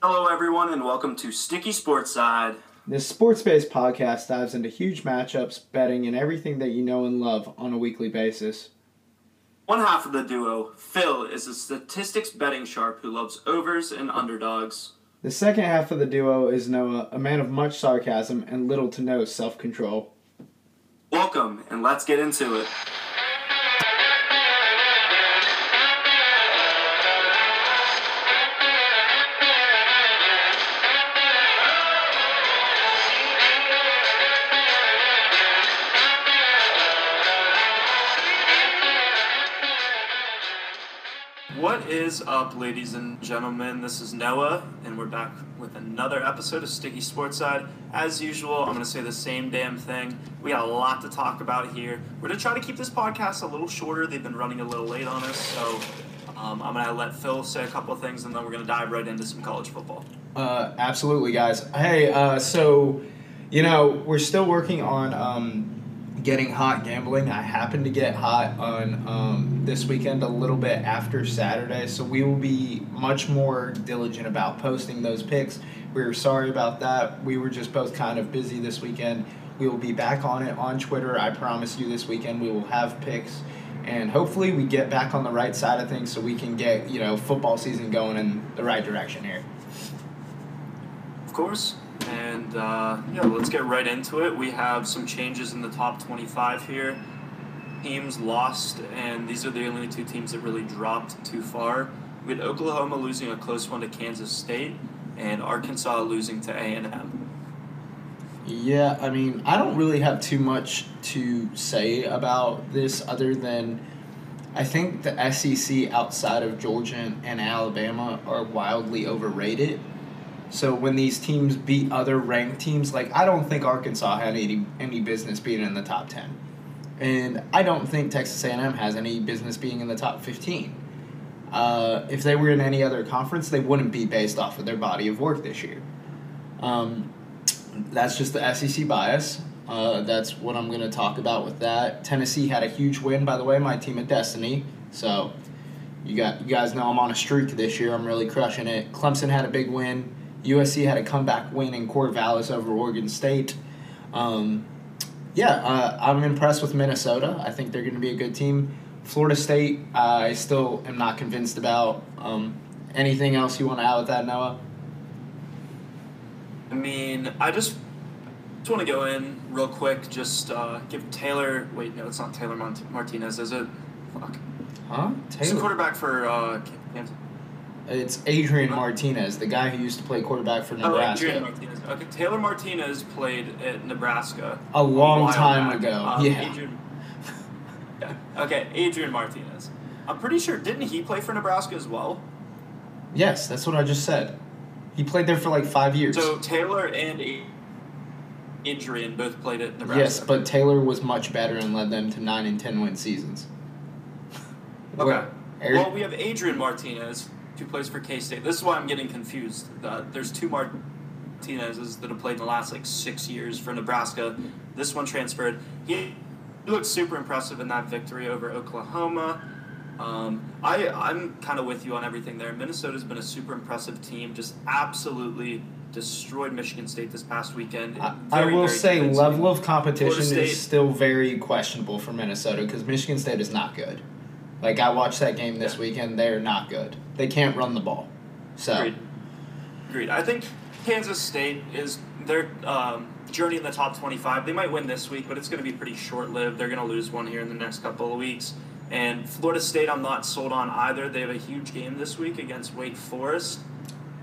Hello, everyone, and welcome to Sticky Sports Side. This sports based podcast dives into huge matchups, betting, and everything that you know and love on a weekly basis. One half of the duo, Phil, is a statistics betting sharp who loves overs and underdogs. The second half of the duo is Noah, a man of much sarcasm and little to no self control. Welcome, and let's get into it. Up, ladies and gentlemen? This is Noah, and we're back with another episode of Sticky Sports Side. As usual, I'm going to say the same damn thing. We got a lot to talk about here. We're going to try to keep this podcast a little shorter. They've been running a little late on us, so um, I'm going to let Phil say a couple of things, and then we're going to dive right into some college football. Uh, absolutely, guys. Hey, uh, so, you know, we're still working on um, getting hot gambling. I happened to get hot on um, this weekend a little bit after Saturday, so we will be much more diligent about posting those picks. We are sorry about that. We were just both kind of busy this weekend. We will be back on it on Twitter. I promise you this weekend we will have picks. And hopefully we get back on the right side of things so we can get, you know, football season going in the right direction here. Of course. And uh, yeah, let's get right into it. We have some changes in the top 25 here. Teams lost, and these are the only two teams that really dropped too far. We had Oklahoma losing a close one to Kansas State, and Arkansas losing to A&M. Yeah, I mean, I don't really have too much to say about this other than I think the SEC outside of Georgia and Alabama are wildly overrated. So when these teams beat other ranked teams, like I don't think Arkansas had any any business being in the top ten, and I don't think Texas A&M has any business being in the top fifteen. Uh, if they were in any other conference, they wouldn't be based off of their body of work this year. Um, that's just the SEC bias. Uh, that's what I'm going to talk about with that. Tennessee had a huge win, by the way, my team at Destiny. So you got you guys know I'm on a streak this year. I'm really crushing it. Clemson had a big win. USC had a comeback win in Corvallis over Oregon State. Um, yeah, uh, I'm impressed with Minnesota. I think they're going to be a good team. Florida State, uh, I still am not convinced about. Um, anything else you want to add with that, Noah? I mean, I just, just want to go in real quick, just uh, give Taylor. Wait, no, it's not Taylor Mont- Martinez, is it? Fuck. Huh? He's the quarterback for uh, Kansas. It's Adrian Martinez, the guy who used to play quarterback for Nebraska. Oh, Adrian Martinez. Okay, Taylor Martinez played at Nebraska a long a time back. ago. Um, yeah. Adrian, yeah. Okay, Adrian Martinez. I'm pretty sure didn't he play for Nebraska as well? Yes, that's what I just said. He played there for like five years. So Taylor and Adrian both played at Nebraska. Yes, but Taylor was much better and led them to nine and ten win seasons. Okay. Where- Well, we have Adrian Martinez who plays for K State. This is why I'm getting confused. Uh, there's two Martinez's that have played in the last like six years for Nebraska. This one transferred. He, he looked super impressive in that victory over Oklahoma. Um, I I'm kind of with you on everything there. Minnesota's been a super impressive team. Just absolutely destroyed Michigan State this past weekend. I, I will say level of competition is still very questionable for Minnesota because Michigan State is not good. Like I watched that game this Yeah. weekend, they're not good. They can't run the ball. So Agreed. Agreed. I think Kansas State is their um, journey in the top 25. They might win this week, but it's going to be pretty short lived. They're going to lose one here in the next couple of weeks. And Florida State, I'm not sold on either. They have a huge game this week against Wake Forest.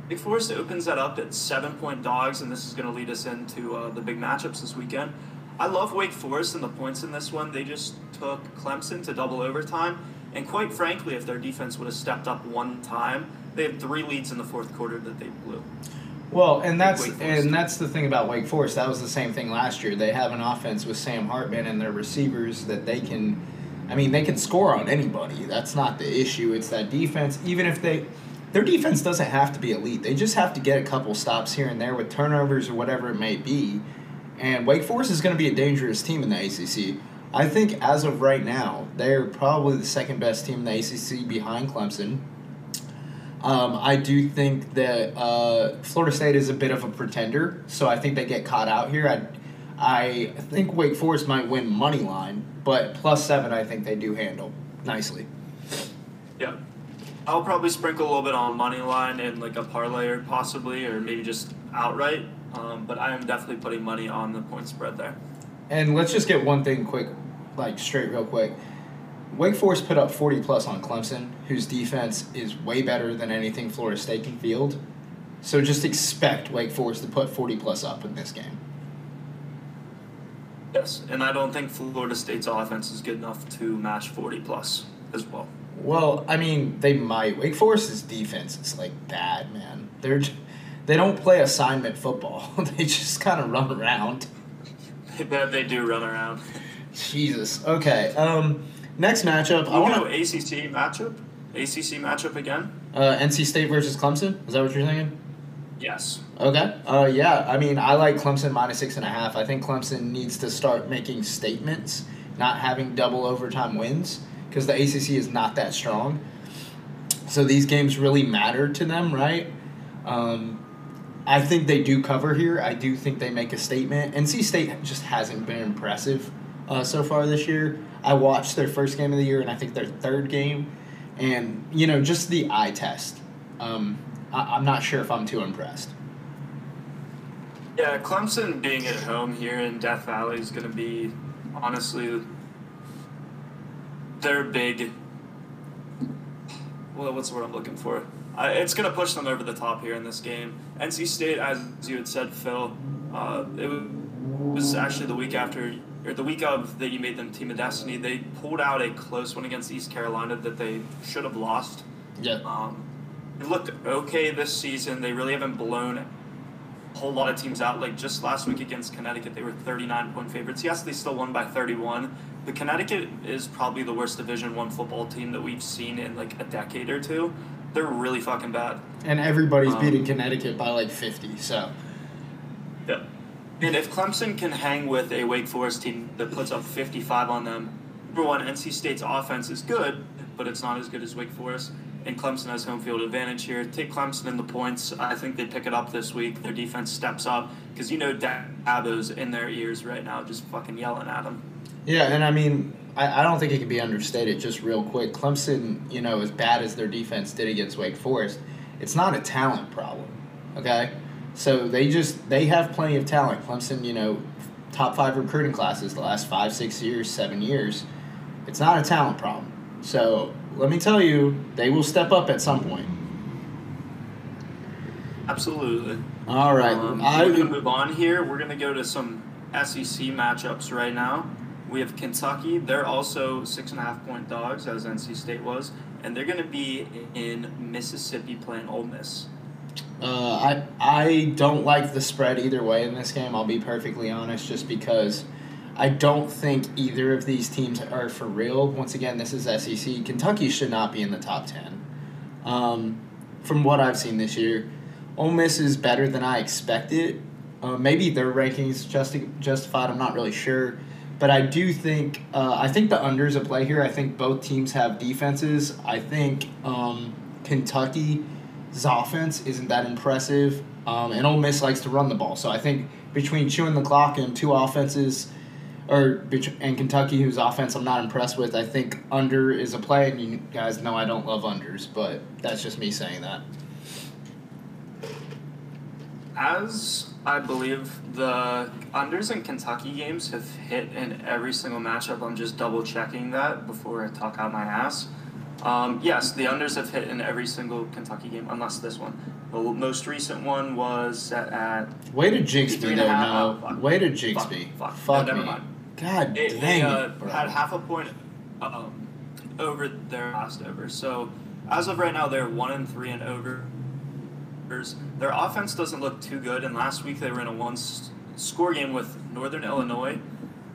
Wake Forest opens that up at seven point dogs, and this is going to lead us into uh, the big matchups this weekend. I love Wake Forest and the points in this one. They just took Clemson to double overtime. And quite frankly, if their defense would have stepped up one time, they had three leads in the fourth quarter that they blew. Well, and that's and that's the thing about Wake Forest. That was the same thing last year. They have an offense with Sam Hartman and their receivers that they can. I mean, they can score on anybody. That's not the issue. It's that defense. Even if they, their defense doesn't have to be elite. They just have to get a couple stops here and there with turnovers or whatever it may be. And Wake Forest is going to be a dangerous team in the ACC. I think as of right now, they're probably the second best team in the ACC behind Clemson. Um, I do think that uh, Florida State is a bit of a pretender, so I think they get caught out here. I, I think Wake Forest might win money line, but plus seven, I think they do handle nicely. Yeah. I'll probably sprinkle a little bit on money line and like a parlay or possibly, or maybe just outright. Um, but I am definitely putting money on the point spread there. And let's just get one thing quick, like straight, real quick. Wake Forest put up 40 plus on Clemson, whose defense is way better than anything Florida State can field. So just expect Wake Forest to put 40 plus up in this game. Yes, and I don't think Florida State's offense is good enough to match 40 plus as well. Well, I mean, they might. Wake Forest's defense is like bad, man. They're they don't play assignment football. they just kind of run around. They bet they do run around. Jesus. Okay. Um, next matchup. I want to ACC matchup. ACC matchup again. Uh, NC State versus Clemson. Is that what you're thinking? Yes. Okay. Uh, yeah. I mean, I like Clemson minus six and a half. I think Clemson needs to start making statements, not having double overtime wins because the ACC is not that strong. So these games really matter to them, right? Um, I think they do cover here. I do think they make a statement. NC State just hasn't been impressive uh, so far this year. I watched their first game of the year and I think their third game, and you know just the eye test. Um, I- I'm not sure if I'm too impressed. Yeah, Clemson being at home here in Death Valley is going to be honestly their big. Well, what's the word I'm looking for? It's going to push them over the top here in this game. NC State, as you had said, Phil, uh, it was actually the week after, or the week of that you made them Team of Destiny. They pulled out a close one against East Carolina that they should have lost. Yeah. Um, it looked okay this season. They really haven't blown a whole lot of teams out. Like just last week against Connecticut, they were 39 point favorites. Yes, they still won by 31. The Connecticut is probably the worst Division One football team that we've seen in like a decade or two. They're really fucking bad. And everybody's Um, beating Connecticut by like 50, so. Yeah. And if Clemson can hang with a Wake Forest team that puts up 55 on them, number one, NC State's offense is good, but it's not as good as Wake Forest. And Clemson has home field advantage here. Take Clemson in the points. I think they pick it up this week. Their defense steps up because you know Dabo's in their ears right now, just fucking yelling at them. Yeah, and I mean, I, I don't think it can be understated. Just real quick, Clemson, you know, as bad as their defense did against Wake Forest, it's not a talent problem. Okay, so they just they have plenty of talent. Clemson, you know, top five recruiting classes the last five, six years, seven years. It's not a talent problem. So let me tell you, they will step up at some point. Absolutely. All right, Um, I we're gonna move on here. We're gonna go to some SEC matchups right now. We have Kentucky. They're also six and a half point dogs, as NC State was, and they're gonna be in Mississippi playing Ole Miss. Uh, I I don't like the spread either way in this game. I'll be perfectly honest, just because I don't think either of these teams are for real. Once again, this is SEC. Kentucky should not be in the top ten. Um, from what I've seen this year, Ole Miss is better than I expected. Uh, maybe their rankings justi- justified. I'm not really sure, but I do think uh, I think the unders at play here. I think both teams have defenses. I think um, Kentucky's offense isn't that impressive, um, and Ole Miss likes to run the ball. So I think between chewing the clock and two offenses, or and Kentucky, whose offense I'm not impressed with, I think under is a play. And you guys know I don't love unders, but that's just me saying that. As I believe the unders in Kentucky games have hit in every single matchup. I'm just double checking that before I talk out my ass. Um, yes, the unders have hit in every single Kentucky game, unless this one. The most recent one was set at Way to jinx me and though, no. Oh. Way to jinx Fuck, me. fuck. Fuck No, never me. mind. God They, dang they uh, it, bro. had half a point um, over their last over. So as of right now, they're one and three in overs. Their offense doesn't look too good. And last week they were in a one score game with Northern Illinois.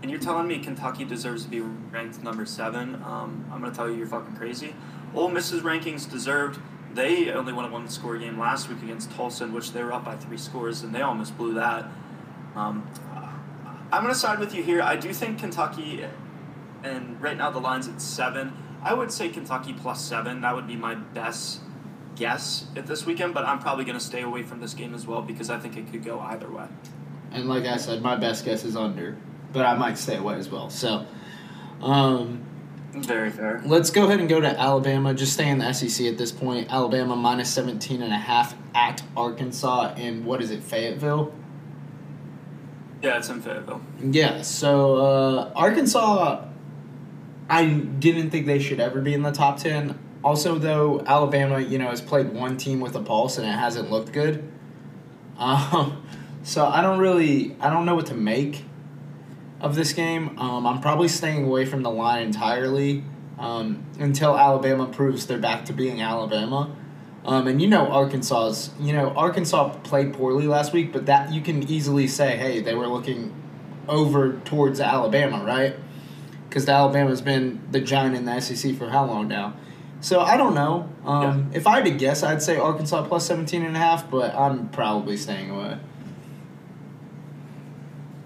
And you're telling me Kentucky deserves to be ranked number seven? Um, I'm gonna tell you you're fucking crazy. Ole Miss's rankings deserved. They only won a one score game last week against Tulsa, in which they were up by three scores, and they almost blew that. Um, I'm going to side with you here. I do think Kentucky, and right now the line's at seven. I would say Kentucky plus seven. That would be my best guess at this weekend, but I'm probably going to stay away from this game as well because I think it could go either way. And like I said, my best guess is under, but I might stay away as well. So, um, very fair. Let's go ahead and go to Alabama. Just stay in the SEC at this point. Alabama minus 17 and a half at Arkansas in what is it, Fayetteville? Yeah, it's in Fayetteville. Yeah, so uh, Arkansas, I didn't think they should ever be in the top 10. Also, though, Alabama, you know, has played one team with a pulse and it hasn't looked good. Um, so I don't really, I don't know what to make of this game. Um, I'm probably staying away from the line entirely um, until Alabama proves they're back to being Alabama. Um, and you know Arkansas's, you know Arkansas played poorly last week, but that you can easily say, hey, they were looking over towards Alabama, right? Because Alabama's been the giant in the SEC for how long now? So I don't know. Um, yeah. If I had to guess, I'd say Arkansas plus 17 and a half, but I'm probably staying away.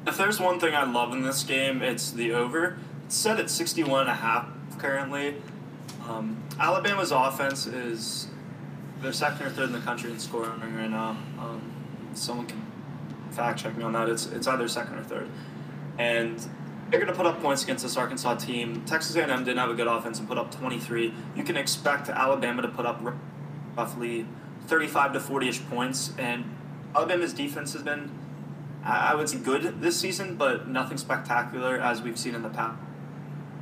If there's one thing I love in this game, it's the over. It's set at 61 and a half currently. Um, Alabama's offense is they're second or third in the country in scoring right now. Um, someone can fact check me on that. It's it's either second or third, and they're going to put up points against this Arkansas team. Texas A&M didn't have a good offense and put up 23. You can expect Alabama to put up roughly 35 to 40ish points, and Alabama's defense has been I would say good this season, but nothing spectacular as we've seen in the past.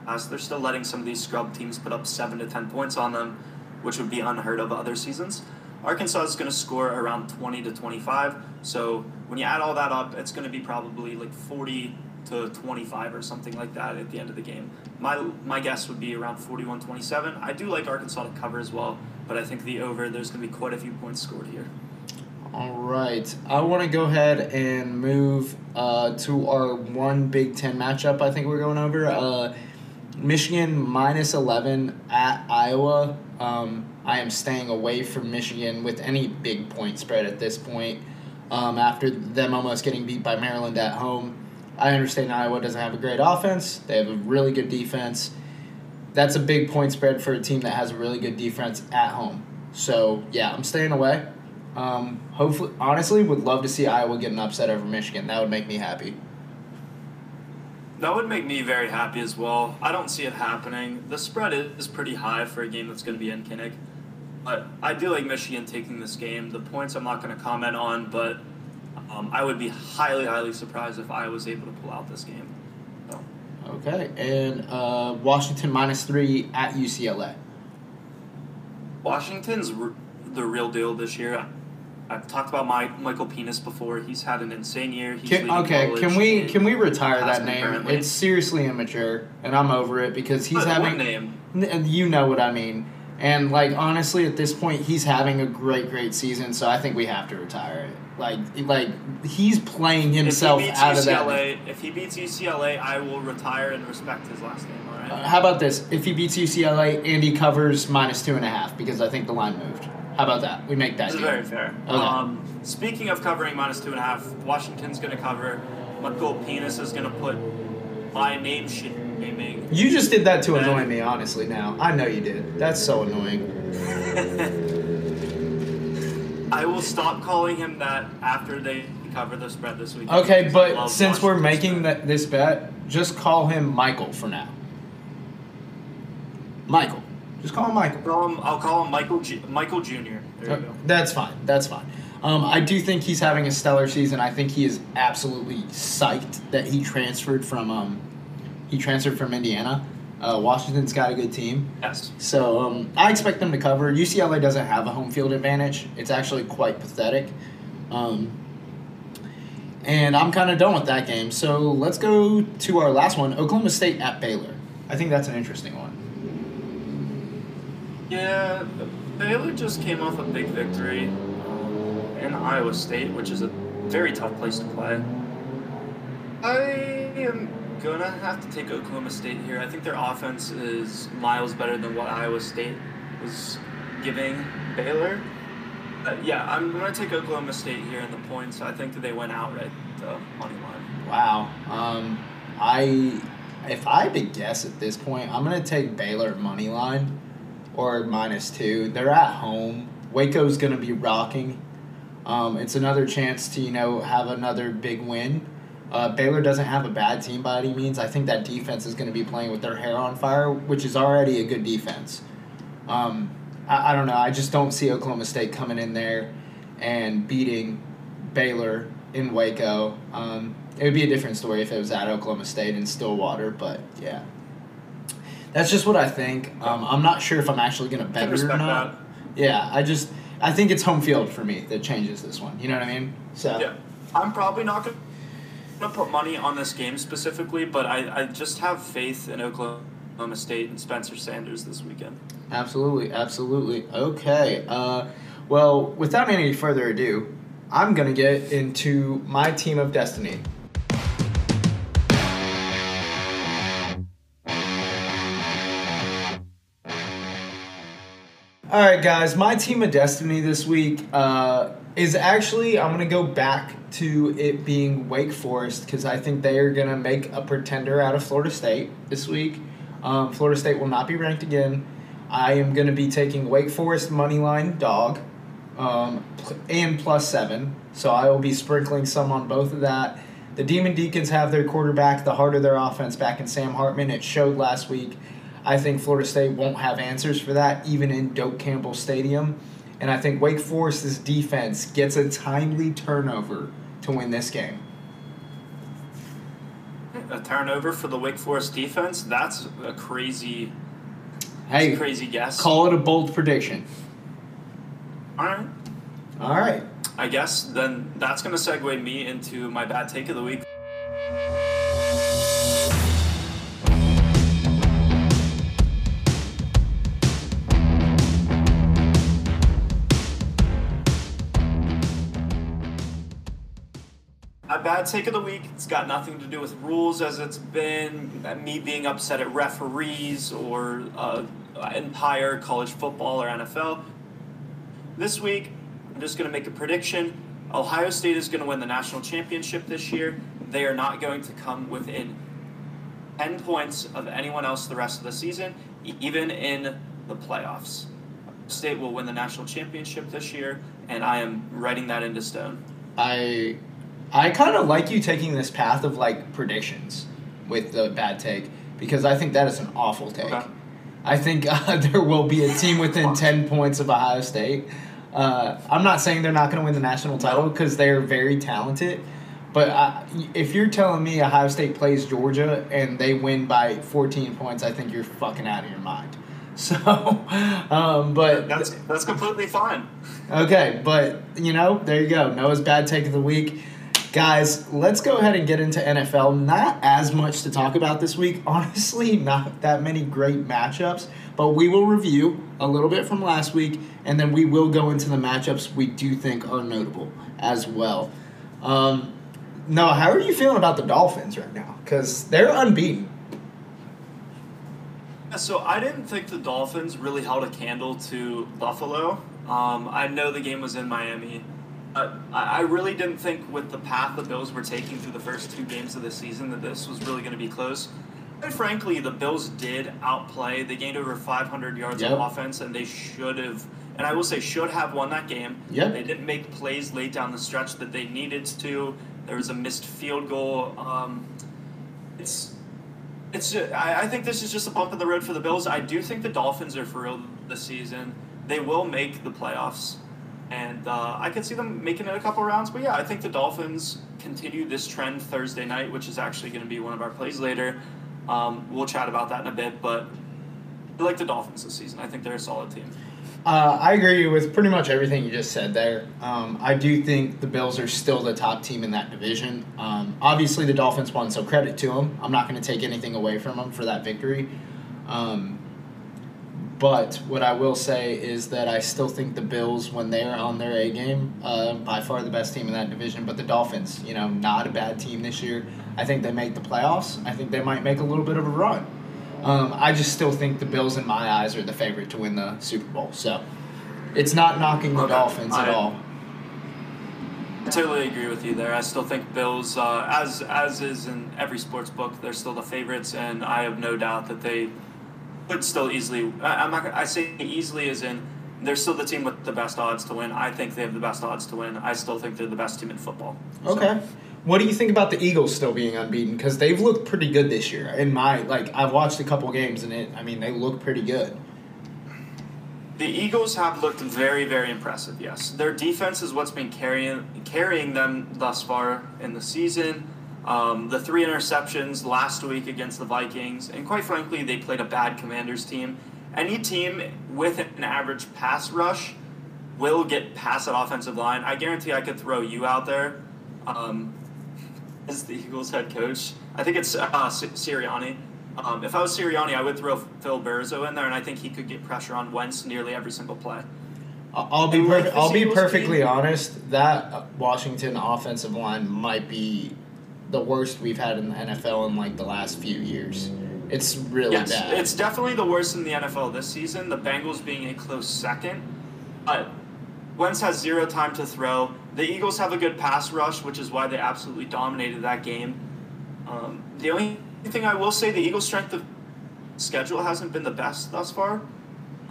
Uh, as They're still letting some of these scrub teams put up seven to ten points on them, which would be unheard of other seasons. Arkansas is going to score around 20 to 25. So when you add all that up, it's going to be probably like 40 to 25 or something like that at the end of the game. My my guess would be around 41-27. I do like Arkansas to cover as well, but I think the over there's going to be quite a few points scored here. All right. I want to go ahead and move uh, to our one Big Ten matchup. I think we're going over uh, Michigan minus eleven at Iowa. Um, I am staying away from Michigan with any big point spread at this point. Um, after them almost getting beat by Maryland at home, I understand Iowa doesn't have a great offense. They have a really good defense. That's a big point spread for a team that has a really good defense at home. So yeah, I'm staying away. Um, hopefully, honestly, would love to see Iowa get an upset over Michigan. That would make me happy. That would make me very happy as well. I don't see it happening. The spread is pretty high for a game that's going to be in Kinnick. But I do like Michigan taking this game. The points I'm not going to comment on, but um, I would be highly, highly surprised if I was able to pull out this game. So. Okay, and uh, Washington minus three at UCLA. Washington's r- the real deal this year. I've talked about my Michael Penis before. He's had an insane year. He's can, okay, can we can we retire that name? Currently. It's seriously immature, and I'm over it because he's having. name? You know what I mean. And like honestly, at this point, he's having a great, great season. So I think we have to retire it. Like, like he's playing himself out UCLA, of that. If he beats UCLA, I will retire and respect his last name. All right. Uh, how about this? If he beats UCLA, Andy covers minus two and a half because I think the line moved. How about that? We make that. This deal. is very fair. Okay. Um, speaking of covering minus two and a half, Washington's going to cover. Michael Penis is going to put my name shaming. You just did that to annoy me, honestly. Now I know you did. That's so annoying. I will stop calling him that after they cover the spread this week. Okay, but since we're making that this bet, just call him Michael for now. Michael. Just call him Michael. Call him, I'll call him Michael G- Michael Jr. There you go. That's fine. That's fine. Um, I do think he's having a stellar season. I think he is absolutely psyched that he transferred from um, he transferred from Indiana. Uh, Washington's got a good team. Yes. So um, I expect them to cover. UCLA doesn't have a home field advantage. It's actually quite pathetic. Um, and I'm kind of done with that game. So let's go to our last one Oklahoma State at Baylor. I think that's an interesting one. Yeah, Baylor just came off a big victory in Iowa State, which is a very tough place to play. I am gonna have to take Oklahoma State here. I think their offense is miles better than what Iowa State was giving Baylor. But yeah, I'm gonna take Oklahoma State here in the points. I think that they went outright the money line. Wow. Um, I if I had to guess at this point, I'm gonna take Baylor money line or minus two. They're at home. Waco's going to be rocking. Um, it's another chance to you know have another big win. Uh, Baylor doesn't have a bad team by any means. I think that defense is going to be playing with their hair on fire, which is already a good defense. Um, I, I don't know. I just don't see Oklahoma State coming in there and beating Baylor in Waco. Um, it would be a different story if it was at Oklahoma State in Stillwater, but yeah. That's just what I think. Um, I'm not sure if I'm actually going to bet or not. That. Yeah, I just I think it's home field for me that changes this one. You know what I mean? So yeah, I'm probably not going to put money on this game specifically, but I, I just have faith in Oklahoma State and Spencer Sanders this weekend. Absolutely, absolutely. Okay. Uh, well, without any further ado, I'm going to get into my team of destiny. All right, guys, my team of destiny this week uh, is actually, I'm to go back to it being Wake Forest because I think they are to make a pretender out of Florida State this week. Um, Florida State will not be ranked again. I am to be taking Wake Forest money line dog um, and plus seven. So I will be sprinkling some on both of that. The Demon Deacons have their quarterback, the heart of their offense, back in Sam Hartman. It showed last week. I think Florida State won't have answers for that, even in Doak Campbell Stadium. And I think Wake Forest's defense gets a timely turnover to win this game. A turnover for the Wake Forest defense? That's a crazy, hey, a crazy guess. Call it a bold prediction. All right. All right. I guess then that's going to segue me into my bad take of the week. Bad take of the week. It's got nothing to do with rules, as it's been me being upset at referees or uh, entire college football or NFL. This week, I'm just going to make a prediction. Ohio State is going to win the national championship this year. They are not going to come within 10 points of anyone else the rest of the season, even in the playoffs. State will win the national championship this year, and I am writing that into stone. I I kind of like you taking this path of like predictions with the bad take because I think that is an awful take. Okay. I think uh, there will be a team within 10 points of Ohio State. Uh, I'm not saying they're not going to win the national title because they're very talented. But uh, if you're telling me Ohio State plays Georgia and they win by 14 points, I think you're fucking out of your mind. So, um, but that's that's completely fine. Okay, but you know, there you go. Noah's bad take of the week. Guys, let's go ahead and get into NFL. Not as much to talk about this week. Honestly, not that many great matchups, but we will review a little bit from last week, and then we will go into the matchups we do think are notable as well. Um, Noah, how are you feeling about the Dolphins right now? Because they're unbeaten. So I didn't think the Dolphins really held a candle to Buffalo. Um, I know the game was in Miami. Uh, I really didn't think with the path the Bills were taking through the first two games of the season that this was really going to be close. Quite frankly, the Bills did outplay. They gained over 500 yards yep. of offense, and they should have, and I will say, should have won that game. Yep. They didn't make plays late down the stretch that they needed to. There was a missed field goal. Um, it's, it's. Just, I, I think this is just a bump in the road for the Bills. I do think the Dolphins are for real this season. They will make the playoffs and uh, I could see them making it a couple rounds. But yeah, I think the Dolphins continue this trend Thursday night, which is actually going to be one of our plays later. Um, we'll chat about that in a bit, but I like the Dolphins this season. I think they're a solid team. Uh, I agree with pretty much everything you just said there. Um, I do think the Bills are still the top team in that division. Um, obviously, the Dolphins won, so credit to them. I'm not going to take anything away from them for that victory. Um, but what I will say is that I still think the Bills, when they're on their A game, uh, by far the best team in that division. But the Dolphins, you know, not a bad team this year. I think they make the playoffs. I think they might make a little bit of a run. Um, I just still think the Bills, in my eyes, are the favorite to win the Super Bowl. So it's not knocking the okay. Dolphins I, at all. I totally agree with you there. I still think Bills, uh, as as is in every sports book, they're still the favorites, and I have no doubt that they could still easily. I, am not. I say easily as in they're still the team with the best odds to win. I think they have the best odds to win. I still think they're the best team in football. So- Okay. What do you think about the Eagles still being unbeaten? Because they've looked pretty good this year. In my like, I've watched a couple games and it. I mean, they look pretty good. The Eagles have looked very, very impressive. Yes, their defense is what's been carrying carrying them thus far in the season. Um, the three interceptions last week against the Vikings, and quite frankly, they played a bad Commanders team. Any team with an average pass rush will get past that offensive line. I guarantee I could throw you out there um, as the Eagles head coach. I think it's uh, Sirianni. Um, if I was Sirianni, I would throw Phil Berzo in there, and I think he could get pressure on Wentz nearly every single play. I- I'll be And like perfect. the I'll be perfectly team- honest. That uh, Washington offensive line might be the worst we've had in the NFL in like the last few years. It's really yes, bad. it's definitely the worst in the NFL this season. The Bengals being a close second, but Wentz has zero time to throw. The Eagles have a good pass rush, which is why they absolutely dominated that game. Um, the only thing I will say, the Eagles' strength of schedule hasn't been the best thus far.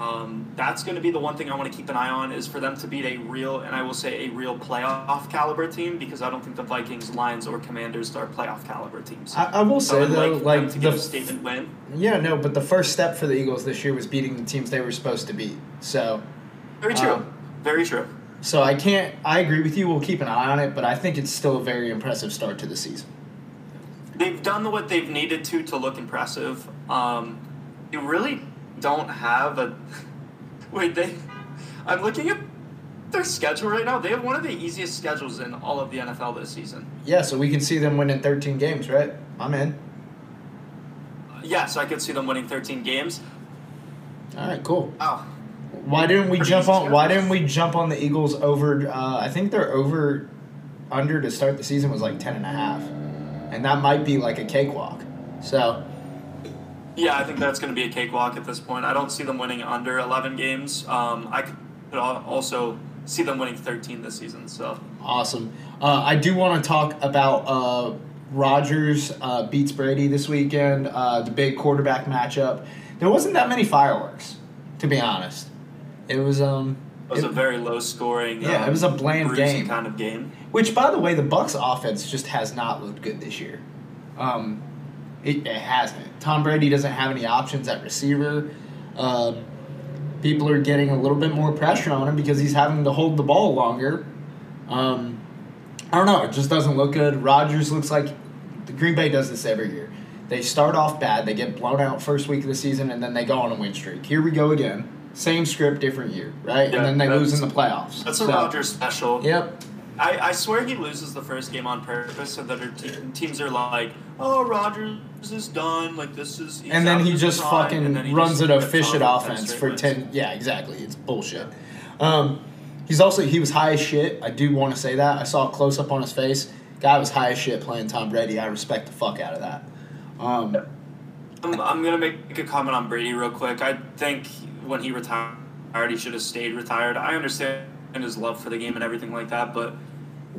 Um, that's going to be the one thing I want to keep an eye on is for them to beat a real, and I will say a real playoff caliber team because I don't think the Vikings, Lions, or Commanders are playoff caliber teams. I, I will So say though, like, like, to the get a statement win. yeah, no, but the first step for the Eagles this year was beating the teams they were supposed to beat. So, Very true. Um, Very true. so I can't. I agree with you. We'll keep an eye on it, but I think it's still a very impressive start to the season. They've done what they've needed to to look impressive. Um, they really don't have a. Wait, they. I'm looking at their schedule right now. They have one of the easiest schedules in all of the NFL this season. Yeah, so we can see them winning 13 games, right? I'm in. Yes, I could see them winning 13 games. All right, cool. Wow. Why didn't we jump on? Why didn't we jump on the Eagles over? Uh, I think their over under to start the season was like 10 and a half, and that might be like a cakewalk. So Yeah, I think that's going to be a cakewalk at this point. I don't see them winning under 11 games. Um, I could also see them winning 13 this season. So awesome. Uh, I do want to talk about uh, Rodgers uh, beats Brady this weekend. Uh, the big quarterback matchup. There wasn't that many fireworks, to be honest. It was um. it was it- a very low scoring. Yeah, um, it was a bland game. kind of game. Which, by the way, the Bucs' offense just has not looked good this year. Um, it, it hasn't. Tom Brady doesn't have any options at receiver. Um, people are getting a little bit more pressure on him because he's having to hold the ball longer. Um, I don't know. It just doesn't look good. Rodgers looks like the Green Bay does this every year. They start off bad. They get blown out first week of the season, and then they go on a win streak. Here we go again. Same script, different year, right? Yeah, and then they lose in the playoffs. That's a So- Rodgers special. Yep. I, I swear he loses the first game on purpose so that our te- teams are like, oh, Rodgers is done. Like, this is. and then he just fucking he runs just an efficient off 10 offense for wins. 10 yeah exactly it's bullshit um, he's also he was high as shit i do want to say that i saw a close-up on his face guy was high as shit playing tom brady i respect the fuck out of that um, I'm, I'm gonna make a comment on Brady real quick. I think when he retired, he should have stayed retired. I understand his love for the game and everything like that, but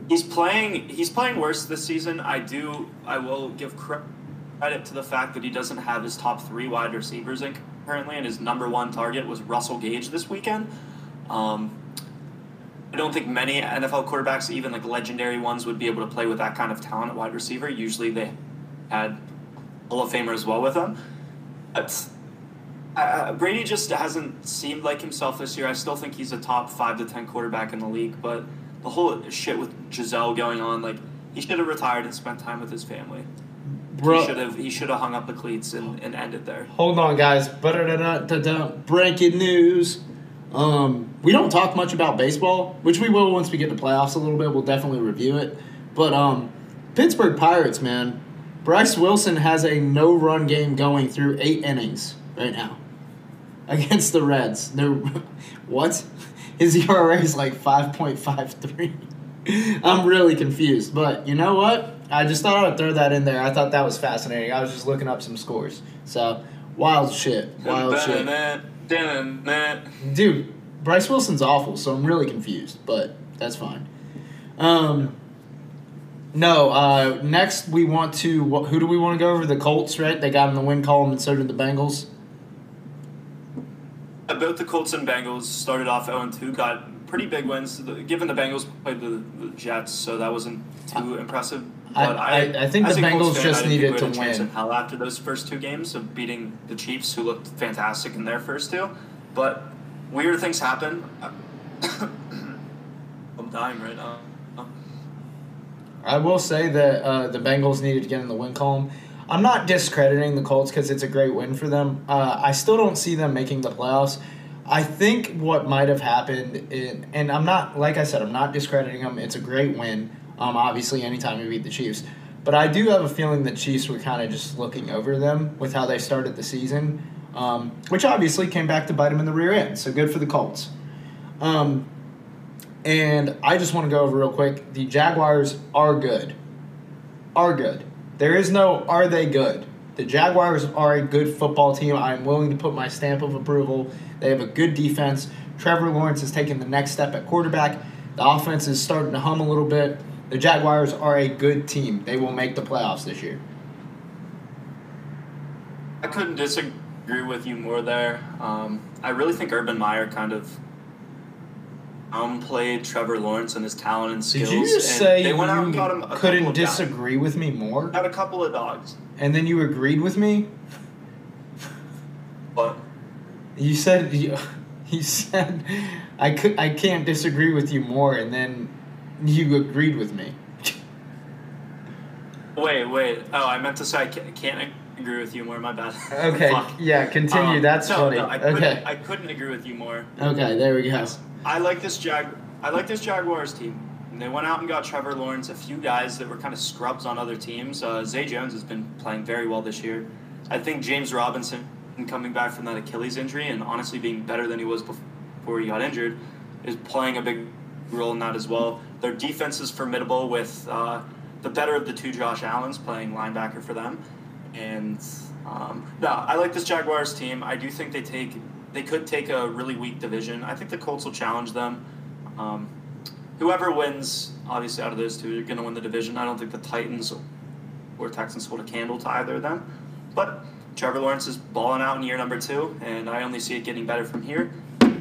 he's playing. He's playing worse this season. I do. I will give credit to the fact that he doesn't have his top three wide receivers in currently, and his number one target was Russell Gage this weekend. Um, I don't think many NFL quarterbacks, even like legendary ones, would be able to play with that kind of talent at wide receiver. Usually, they had Hall of Famer as well with them. But uh, Brady just hasn't seemed like himself this year. I still think he's a top five to ten quarterback in the league, but the whole shit with Gisele going on, like he should have retired and spent time with his family. bro He should have he should have hung up the cleats and, and ended there. hold on guys. Breaking news. Um, we don't talk much about baseball which we will once we get to playoffs a little bit. We'll definitely review it. But um, pittsburgh pirates man bryce wilson has a no run game going through eight innings right now against the reds. They're what his era is like 5.53 i'm really confused but you know what i just thought i would throw that in there i thought that was fascinating i was just looking up some scores so wild shit wild shit Dude, Bryce Wilson's awful, so I'm really confused, but that's fine. Um, no, uh, next we want to. wh- Who do we want to go over? The Colts, right? They got in the win column, and so did the Bengals. Both the Colts and Bengals started off 0 2, got pretty big wins. Given the Bengals played the, the Jets, so that wasn't too impressive. But I, I, I think the Bengals fan, just needed to win. Hell after those first two games of beating the Chiefs, who looked fantastic in their first two, but weird things happen. I'm dying right now. I will say that uh, the Bengals needed to get in the win column. I'm not discrediting the Colts because it's a great win for them. Uh, I still don't see them making the playoffs. I think what might have happened, in, and I'm not, like I said, I'm not discrediting them. It's a great win. Um, obviously, anytime you beat the Chiefs. But I do have a feeling the Chiefs were kind of just looking over them with how they started the season, um, which obviously came back to bite them in the rear end. So good for the Colts. Um, and I just want to go over real quick. The Jaguars are good. Are good. There is no are they good. The Jaguars are a good football team. I'm willing to put my stamp of approval. They have a good defense. Trevor Lawrence has taken the next step at quarterback. The offense is starting to hum a little bit. The Jaguars are a good team. They will make the playoffs this year. I couldn't disagree with you more there. Um, I really think Urban Meyer kind of downplayed Trevor Lawrence and his talent and skills. Did you just say they went out and got him couldn't disagree with me more? Had a couple of dogs. And then you agreed with me? What? You said you, you said I could I can't disagree with you more and then you agreed with me. Wait, wait. Oh, I meant to say I can't agree with you more. My bad. Okay. yeah, continue. Um, That's no, funny. No, I okay. I couldn't agree with you more. Okay, there we go. I like this Jag. I like this Jaguars team. And they went out and got Trevor Lawrence, a few guys that were kind of scrubs on other teams. Uh, Zay Jones has been playing very well this year. I think James Robinson, coming back from that Achilles injury and honestly being better than he was before he got injured, is playing a big role in that as well. Their defense is formidable with uh, the better of the two Josh Allens playing linebacker for them. And um, no, I like this Jaguars team. I do think they take they could take a really weak division. I think the Colts will challenge them. Um, whoever wins, obviously, out of those two, are going to win the division. I don't think the Titans or Texans hold a candle to either of them. But Trevor Lawrence is balling out in year number two, and I only see it getting better from here.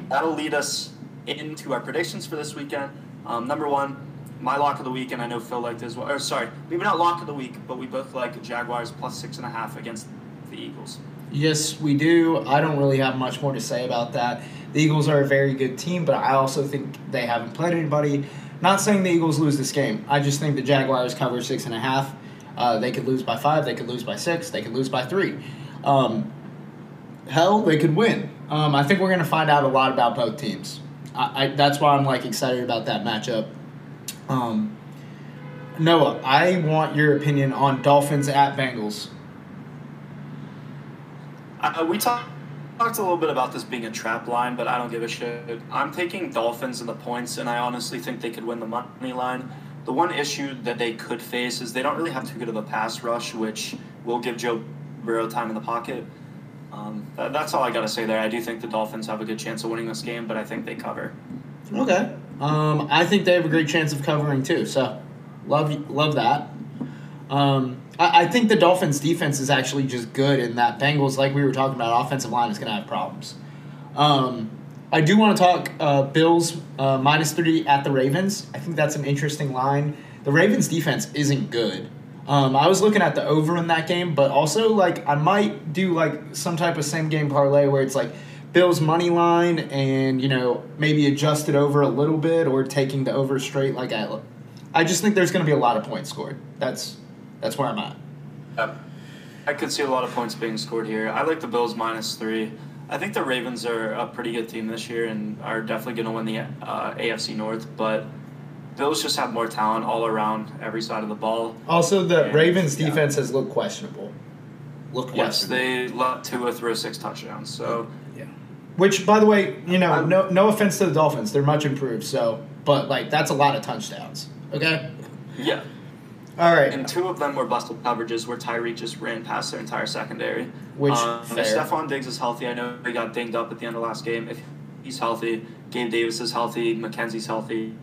That'll lead us into our predictions for this weekend. Um, number one, my lock of the week, and I know Phil liked as well. Or sorry, maybe not lock of the week, but we both like Jaguars plus six and a half against the Eagles. Yes, we do. I don't really have much more to say about that. The Eagles are a very good team, but I also think they haven't played anybody. Not saying the Eagles lose this game. I just think the Jaguars cover six and a half. Uh, they could lose by five. They could lose by six. They could lose by three. Um, hell, they could win. Um, I think we're going to find out a lot about both teams. I, I, that's why I'm like excited about that matchup. Um, Noah, I want your opinion on Dolphins at Bengals. Uh, we talked talked a little bit about this being a trap line, but I don't give a shit. I'm taking Dolphins in the points, and I honestly think they could win the money line. The one issue that they could face is they don't really have too good of a pass rush, which will give Joe Burrow time in the pocket. Um, that, that's all I got to say there. I do think the Dolphins have a good chance of winning this game, but I think they cover. Okay. Um, I think they have a great chance of covering too. So, love love that. Um, I, think the Dolphins' defense is actually just good, and that Bengals, like we were talking about, offensive line is going to have problems. Um, I do want to talk uh, Bills uh, minus three at the Ravens. I think that's an interesting line. The Ravens' defense isn't good. Um, I was looking at the over in that game, but also like I might do like some type of same game parlay where it's like Bills money line and you know maybe adjust it over a little bit or taking the over straight. Like I, I just think there's going to be a lot of points scored. That's that's where I'm at. Yep. I could see a lot of points being scored here. I like the Bills minus three. I think the Ravens are a pretty good team this year and are definitely going to win the uh, AFC North, but Bills just have more talent all around every side of the ball. Also, the and, Ravens defense yeah. has looked questionable. Look yes, they let Tua throw six touchdowns. So yeah. Which, by the way, you know, no no offense to the Dolphins, they're much improved. So, but like that's a lot of touchdowns. Okay. Yeah. All right. And two of them were bustle coverages where Tyreek just ran past their entire secondary. Which um, if Stefon Diggs is healthy, I know he got dinged up at the end of last game. If he's healthy, Gabe Davis is healthy, McKenzie's healthy,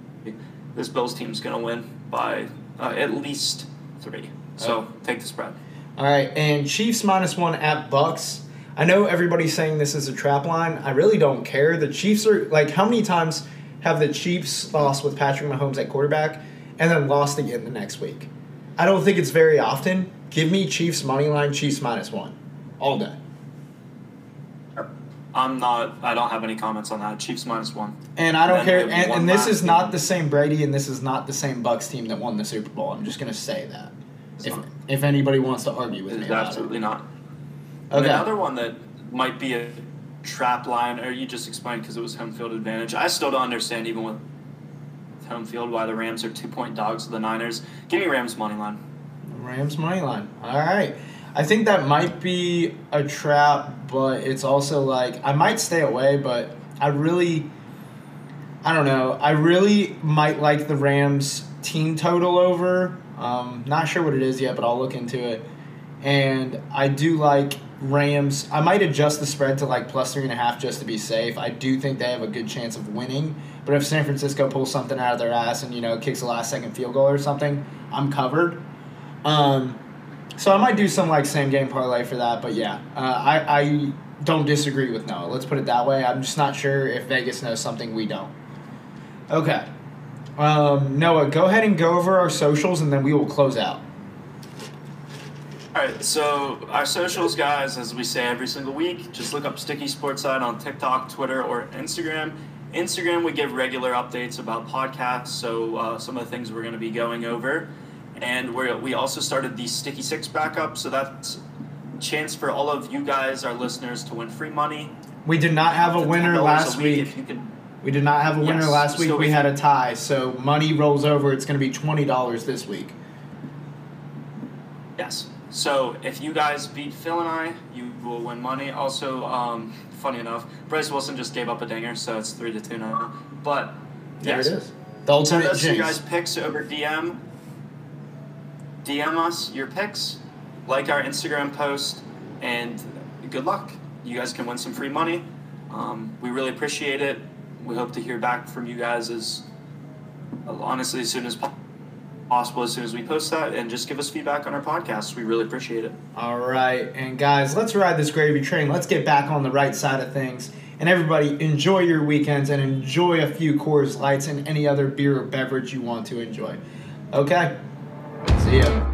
this Bills team's going to win by uh, at least three. So take the spread. All right, and Chiefs minus one at Bucs. I know everybody's saying this is a trap line. I really don't care. The Chiefs are like, how many times have the Chiefs lost with Patrick Mahomes at quarterback and then lost again the next week? I don't think it's very often. Give me Chiefs money line, Chiefs minus one, all day. I'm not. I don't have any comments on that. Chiefs minus one. And I don't And care. And, and this is not the same Brady, and this is not the same Bucs team that won the Super Bowl. I'm just gonna say that. It's If not. if anybody wants to argue with me It's about absolutely not. And Okay. Another one that might be a trap line, or you just explained because it was home field advantage. I still don't understand, even with home field, why the Rams are two point dogs to the Niners. Give me Rams money line. Rams money line. All right. I think that might be a trap, but it's also like I might stay away, but I really I don't know. I really might like the Rams team total over. Um, not sure what it is yet, but I'll look into it. And I do like Rams. I might adjust the spread to like plus three and a half just to be safe. I do think they have a good chance of winning. But if San Francisco pulls something out of their ass and you know kicks a last second field goal or something, I'm covered. Um, so I might do some like same game parlay for that. But yeah, uh, I I don't disagree with Noah. Let's put it that way. I'm just not sure if Vegas knows something we don't. Okay. Um, Noah, go ahead and go over our socials and then we will close out. All right, so our socials, guys, as we say every single week, just look up Sticky Sports Side on TikTok, Twitter, or Instagram. Instagram, we give regular updates about podcasts, so uh, some of the things we're going to be going over. And we we also started the Sticky Six backup, so that's a chance for all of you guys, our listeners, to win free money. We did not have a winner $10 last week. If you could, We did not have a winner Yes, last week. We had a tie. So money rolls over. It's going to be twenty dollars this week. yes. So if you guys beat Phil and I, you will win money. Also, um, funny enough, Bryse Wilson just gave up a dinger, so it's three to two now. But There yes. it is. The ultimate Send us jinx. guys' picks over DM. DM us your picks, like our Instagram post, and good luck. You guys can win some free money. Um, we really appreciate it. We hope to hear back from you guys as honestly as soon as po- possible, as soon as we post that, and just give us feedback on our podcast. We really appreciate it. All right, and guys, let's ride this gravy train. Let's get back on the right side of things. And everybody, enjoy your weekends and enjoy a few Coors Lights and any other beer or beverage you want to enjoy. Okay? See ya.